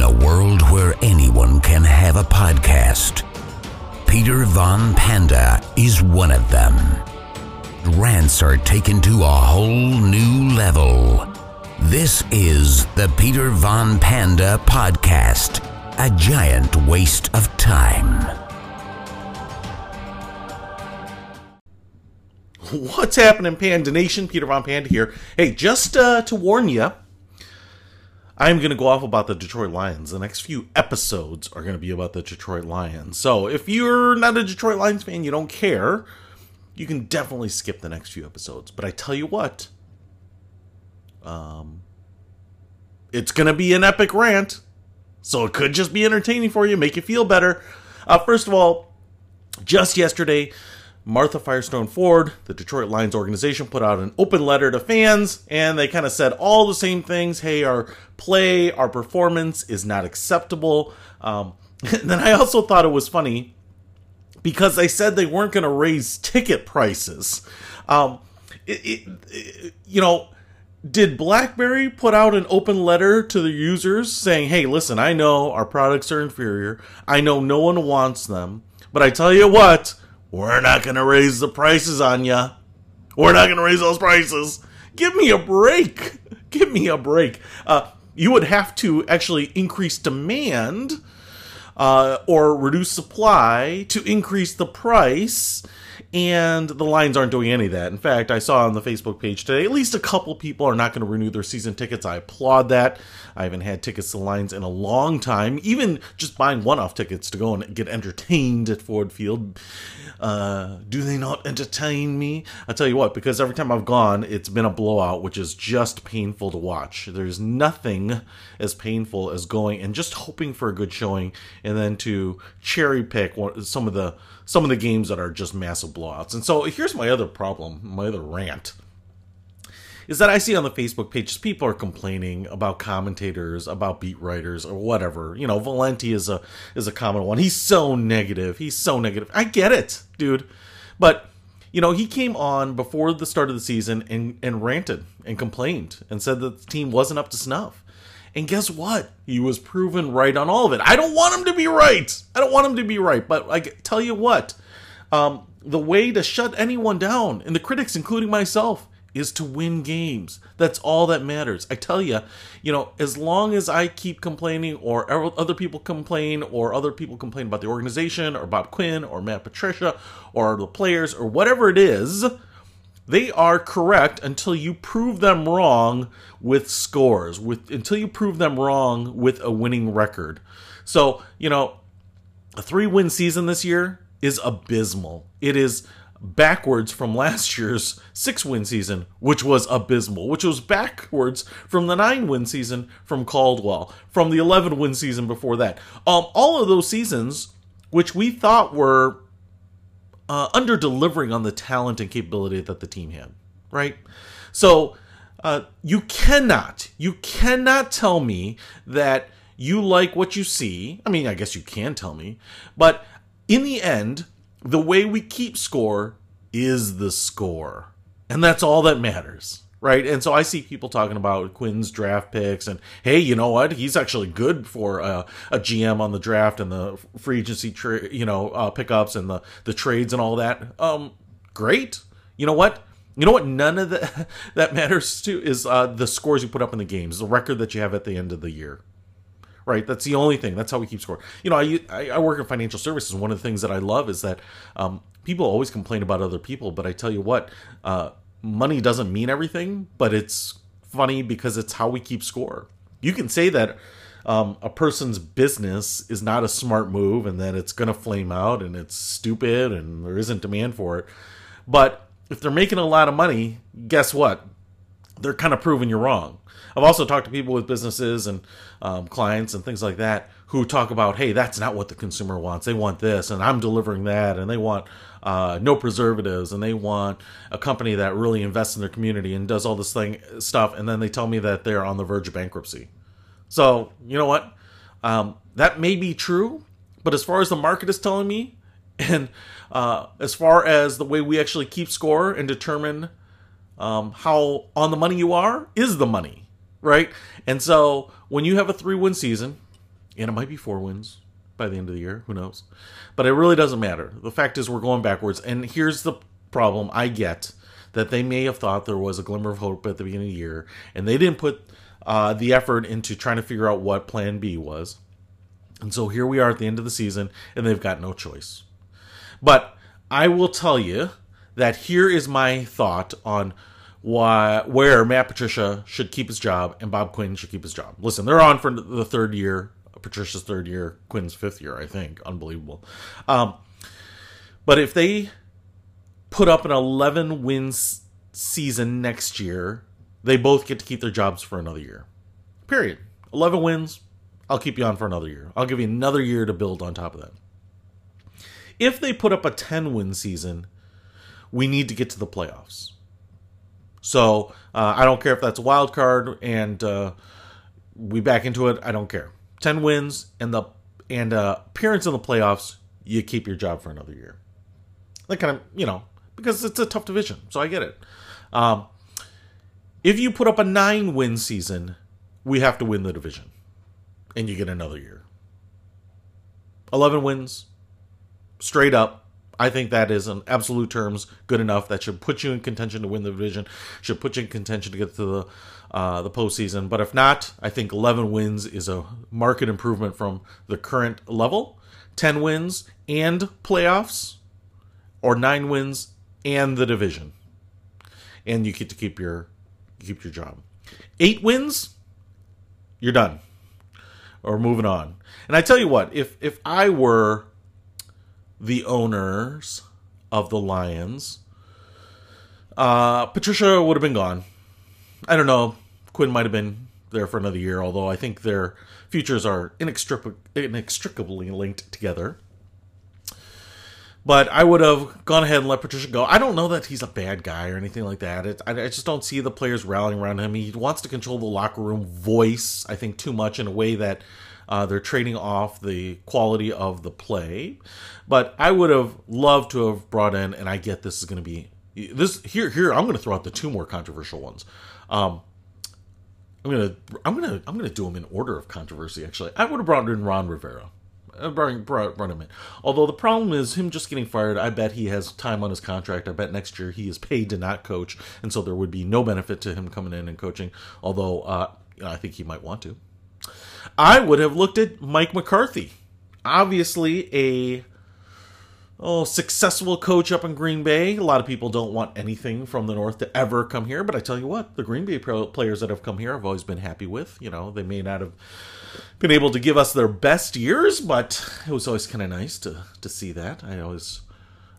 In a world where anyone can have a podcast, Peter Von Panda is one of them. Rants are taken to a whole new level. This is the Peter Von Panda Podcast, a giant waste of time. What's happening, Panda Nation? Peter Von Panda here. Hey, just uh, to warn you, I'm going to go off about the Detroit Lions. The next few episodes are going to be about the Detroit Lions. So if you're not a Detroit Lions fan, you don't care, you can definitely skip the next few episodes. But I tell you what, um, it's going to be an epic rant. So it could just be entertaining for you, make you feel better. Uh, first of all, just yesterday, Martha Firestone Ford, the Detroit Lions organization, put out an open letter to fans, and they kind of said all the same things. Hey, our play, our performance is not acceptable. Um, then I also thought it was funny because they said they weren't going to raise ticket prices. Um, it, it, it, you know, did BlackBerry put out an open letter to the users saying, hey, listen, I know our products are inferior. I know no one wants them. But I tell you what, we're not going to raise the prices on you. We're not going to raise those prices. Give me a break. Give me a break. Uh, you would have to actually increase demand uh, or reduce supply to increase the price. And the Lions aren't doing any of that. In fact, I saw on the Facebook page today, at least a couple people are not going to renew their season tickets. I applaud that. I haven't had tickets to the Lions in a long time. Even just buying one-off tickets to go and get entertained at Ford Field. Uh, do they not entertain me? I tell you what, because every time I've gone, it's been a blowout, which is just painful to watch. There's nothing as painful as going and just hoping for a good showing, and then to cherry pick some of the some of the games that are just massive blowouts. And so here's my other problem, my other rant. Is that I see on the Facebook pages people are complaining about commentators, about beat writers, or whatever. You know, Valenti is a is a common one. He's so negative. He's so negative. I get it, dude. But you know, he came on before the start of the season and, and ranted and complained and said that the team wasn't up to snuff. And guess what? He was proven right on all of it. I don't want him to be right. I don't want him to be right. But I tell you what, um, the way to shut anyone down, and the critics, including myself, is to win games. That's all that matters. I tell you, you know, as long as I keep complaining, or other people complain, or other people complain about the organization, or Bob Quinn, or Matt Patricia, or the players, or whatever it is, they are correct until you prove them wrong with scores, with until you prove them wrong with a winning record. So, you know, a three win season this year is abysmal. It is backwards from last year's six win season, which was abysmal, which was backwards from the nine win season from Caldwell, from the 11 win season before that. Um, all of those seasons, which we thought were uh, under delivering on the talent and capability that the team had, right? So uh, you cannot, you cannot tell me that you like what you see. I mean, I guess you can tell me, but in the end, the way we keep score is the score, and that's all that matters right? And so I see people talking about Quinn's draft picks, and hey, you know what? He's actually good for a, a GM on the draft and the free agency, tra- you know, uh, pickups and the the trades and all that. Um, great. You know what? You know what? None of that that matters to is uh, the scores you put up in the games, the record that you have at the end of the year. Right, that's the only thing. That's how we keep score. You know, I I work in financial services. One of the things that I love is that um, people always complain about other people, but I tell you what, uh, money doesn't mean everything, but it's funny because it's how we keep score. You can say that um, a person's business is not a smart move and that it's going to flame out and it's stupid and there isn't demand for it. But if they're making a lot of money, guess what? They're kind of proving you're wrong. I've also talked to people with businesses and um, clients and things like that who talk about, hey, that's not what the consumer wants. They want this, and I'm delivering that, and they want uh, no preservatives, and they want a company that really invests in their community and does all this thing stuff, and then they tell me that they're on the verge of bankruptcy. So you know what? Um, that may be true, but as far as the market is telling me, and uh, as far as the way we actually keep score and determine um, how on the money you are, is the money, right? And so when you have a three win season, And it might be four wins by the end of the year. Who knows? But it really doesn't matter. The fact is, we're going backwards. And here's the problem I get that they may have thought there was a glimmer of hope at the beginning of the year, and they didn't put uh, the effort into trying to figure out what plan B was. And so here we are at the end of the season, and they've got no choice. But I will tell you that here is my thought on why where Matt Patricia should keep his job and Bob Quinn should keep his job. Listen, they're on for the third year, Patricia's third year, Quinn's fifth year, I think. Unbelievable. Um, but if they put up an 11 wins season next year, they both get to keep their jobs for another year. Period. 11 wins, I'll keep you on for another year. I'll give you another year to build on top of that. If they put up a 10 win season, we need to get to the playoffs. So uh, I don't care if that's a wild card and uh, we back into it. I don't care. 10 wins and the and uh, appearance in the playoffs, you keep your job for another year. That kind of, you know, because it's a tough division. So I get it. Um, if you put up a nine win season, we have to win the division. And you get another year. 11 wins, straight up. I think that is, in absolute terms, good enough. That should put you in contention to win the division. Should put you in contention to get to the uh, the postseason. But if not, I think 11 wins is a market improvement from the current level. 10 wins and playoffs, or nine wins and the division, and you get to keep your keep your job. Eight wins, you're done, or moving on. And I tell you what, if if I were the owners of the Lions, uh, Patricia would have been gone. I don't know. Quinn might have been there for another year, although I think their futures are inextricably linked together. But I would have gone ahead and let Patricia go. I don't know that he's a bad guy or anything like that. It, I, I just don't see the players rallying around him. He wants to control the locker room voice, I think, too much in a way that uh, they're trading off the quality of the play. But I would have loved to have brought in, and I get this is going to be this here. Here, I'm going to throw out the two more controversial ones. Um, I'm gonna, I'm gonna, I'm gonna do them in order of controversy. Actually, I would have brought in Ron Rivera. Uh, brought, brought, brought him in. Although the problem is him just getting fired. I bet he has time on his contract. I bet next year he is paid to not coach, and so there would be no benefit to him coming in and coaching. Although uh, I think he might want to. I would have looked at Mike McCarthy. Obviously, a oh, successful coach up in Green Bay. A lot of people don't want anything from the North to ever come here, but I tell you what, the Green Bay players that have come here I've always been happy with. You know, they may not have been able to give us their best years, but it was always kind of nice to to see that. I always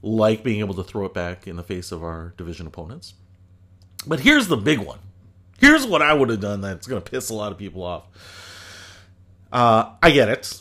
like being able to throw it back in the face of our division opponents. But here's the big one. Here's what I would have done that's going to piss a lot of people off. Uh, I get it.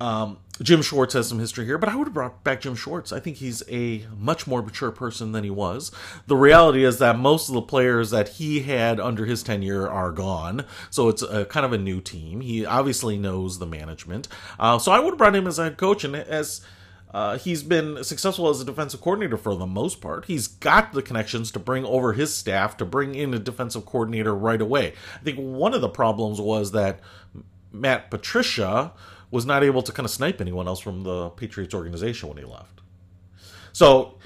Um, Jim Schwartz has some history here, but I would have brought back Jim Schwartz. I think he's a much more mature person than he was. The reality is that most of the players that he had under his tenure are gone, so it's a kind of a new team. He obviously knows the management, uh, so I would have brought him as a coach, and as uh, he's been successful as a defensive coordinator for the most part. He's got the connections to bring over his staff to bring in a defensive coordinator right away. I think one of the problems was that Matt Patricia was not able to kind of snipe anyone else from the Patriots organization when he left. So,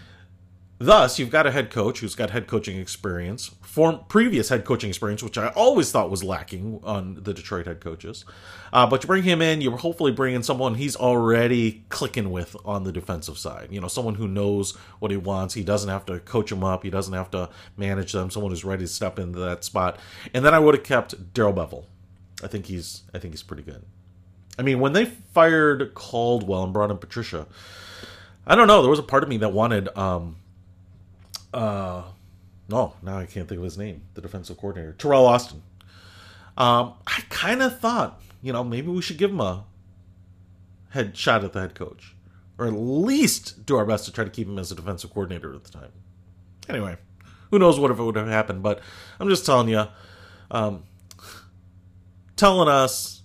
thus, you've got a head coach who's got head coaching experience, form previous head coaching experience, which I always thought was lacking on the Detroit head coaches. Uh, but you bring him in, you hopefully bring in someone he's already clicking with on the defensive side. You know, someone who knows what he wants. He doesn't have to coach them up. He doesn't have to manage them. Someone who's ready to step into that spot. And then I would have kept Darrell Bevell. I think he's I think he's pretty good. I mean, when they fired Caldwell and brought in Patricia, I don't know. There was a part of me that wanted, um, uh, no, now I can't think of his name. The defensive coordinator, Teryl Austin. Um, I kind of thought, you know, maybe we should give him a head shot at the head coach, or at least do our best to try to keep him as a defensive coordinator at the time. Anyway, who knows what if it would have happened? But I'm just telling you, um, telling us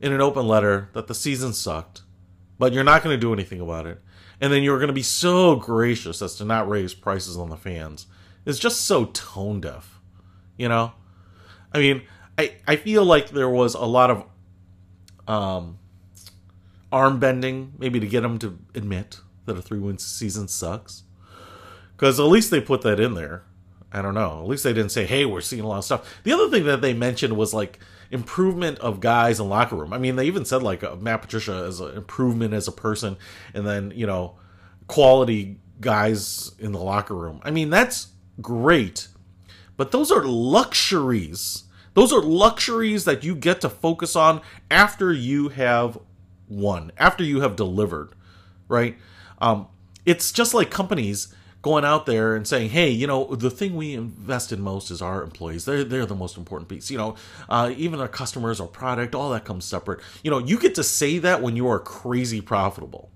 in an open letter that the season sucked, but you're not going to do anything about it. And then you're going to be so gracious as to not raise prices on the fans. It's just so tone deaf. You know? I mean, I, I feel like there was a lot of um, arm bending, maybe to get them to admit that a three win season sucks. Because at least they put that in there. I don't know. At least they didn't say, "Hey, we're seeing a lot of stuff." The other thing that they mentioned was like improvement of guys in locker room. I mean, they even said like uh, Matt Patricia as an improvement as a person, and then you know, quality guys in the locker room. I mean, that's great, but those are luxuries. Those are luxuries that you get to focus on after you have won, after you have delivered, right? Um, it's just like companies going out there and saying, "Hey, you know, the thing we invest in most is our employees. They're they're the most important piece. You know, uh, even our customers, our product, all that comes separate. You know, you get to say that when you are crazy profitable."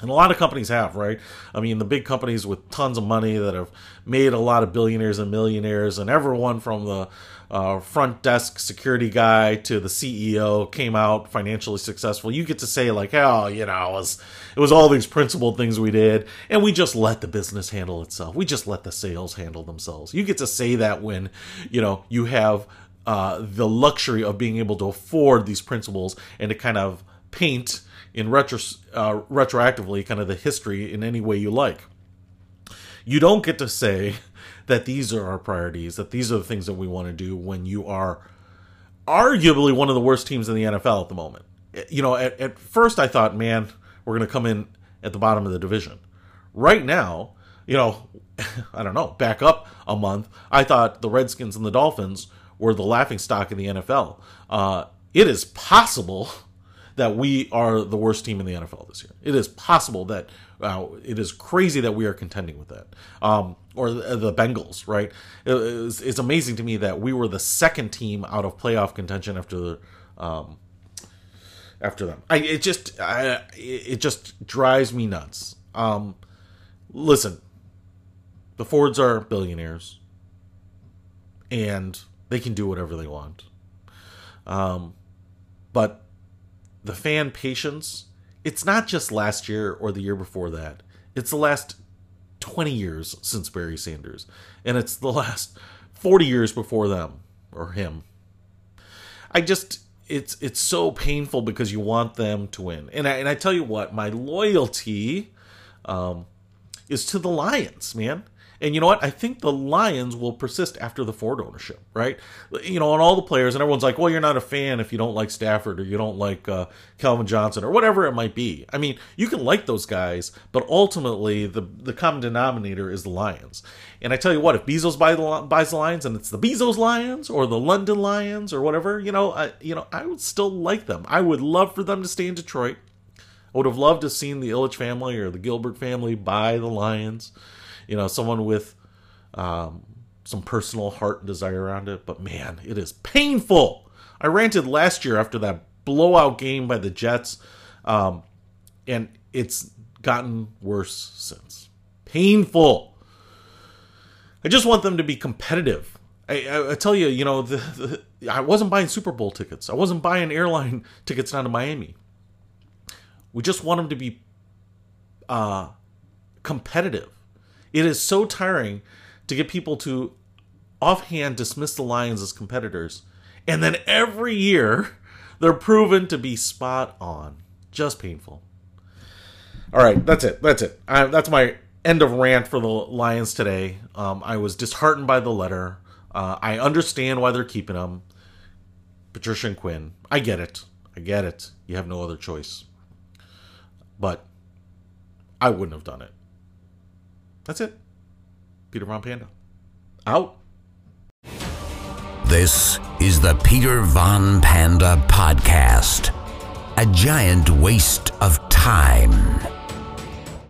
And a lot of companies have, right? I mean, the big companies with tons of money that have made a lot of billionaires and millionaires, and everyone from the uh, front desk security guy to the CEO came out financially successful. You get to say like, oh, you know, it was, it was all these principled things we did, and we just let the business handle itself. We just let the sales handle themselves. You get to say that when, you know, you have uh, the luxury of being able to afford these principles and to kind of paint in retro, uh, retroactively kind of the history in any way you like. You don't get to say that these are our priorities, that these are the things that we want to do when you are arguably one of the worst teams in the NFL at the moment. You know, at, at first I thought, man, we're going to come in at the bottom of the division. Right now, you know, I don't know, back up a month, I thought the Redskins and the Dolphins were the laughing stock in the NFL. Uh, it is possible that we are the worst team in the NFL this year. It is possible that uh, it is crazy that we are contending with that. Um, or the, the, Bengals, right? It, it's, it's, amazing to me that we were the second team out of playoff contention after. Um, after them, I, it just I, it just drives me nuts. Um, listen, the Fords are billionaires, and they can do whatever they want. Um, but the fan patience, it's not just last year or the year before that. It's the last 20 years since Barry Sanders. And it's the last 40 years before them or him. I just it's it's so painful because you want them to win. And I, and I tell you what, my loyalty um, is to the Lions, man. And you know what? I think the Lions will persist after the Ford ownership, right? You know, on all the players, and everyone's like, well, you're not a fan if you don't like Stafford or you don't like uh, Calvin Johnson or whatever it might be. I mean, you can like those guys, but ultimately the, the common denominator is the Lions. And I tell you what, if Bezos buy the, buys the Lions and it's the Bezos Lions or the London Lions or whatever, you know, I, you know, I would still like them. I would love for them to stay in Detroit. I would have loved to have seen the Ilitch family or the Gilbert family buy the Lions you know, someone with um, some personal heart and desire around it. But man, it is painful. I ranted last year after that blowout game by the Jets, um, and it's gotten worse since. Painful. I just want them to be competitive. I, I, I tell you, you know, the, the, I wasn't buying Super Bowl tickets. I wasn't buying airline tickets down to Miami. We just want them to be uh, competitive. It is so tiring to get people to offhand dismiss the Lions as competitors, and then every year they're proven to be spot on. Just painful. All right, that's it. That's it. I, that's my end of rant for the Lions today. Um, I was disheartened by the letter. Uh, I understand why they're keeping them. Patricia and Quinn. I get it. I get it. You have no other choice. But I wouldn't have done it. That's it. Peter Von Panda. Out. This is the Peter Von Panda podcast. A giant waste of time.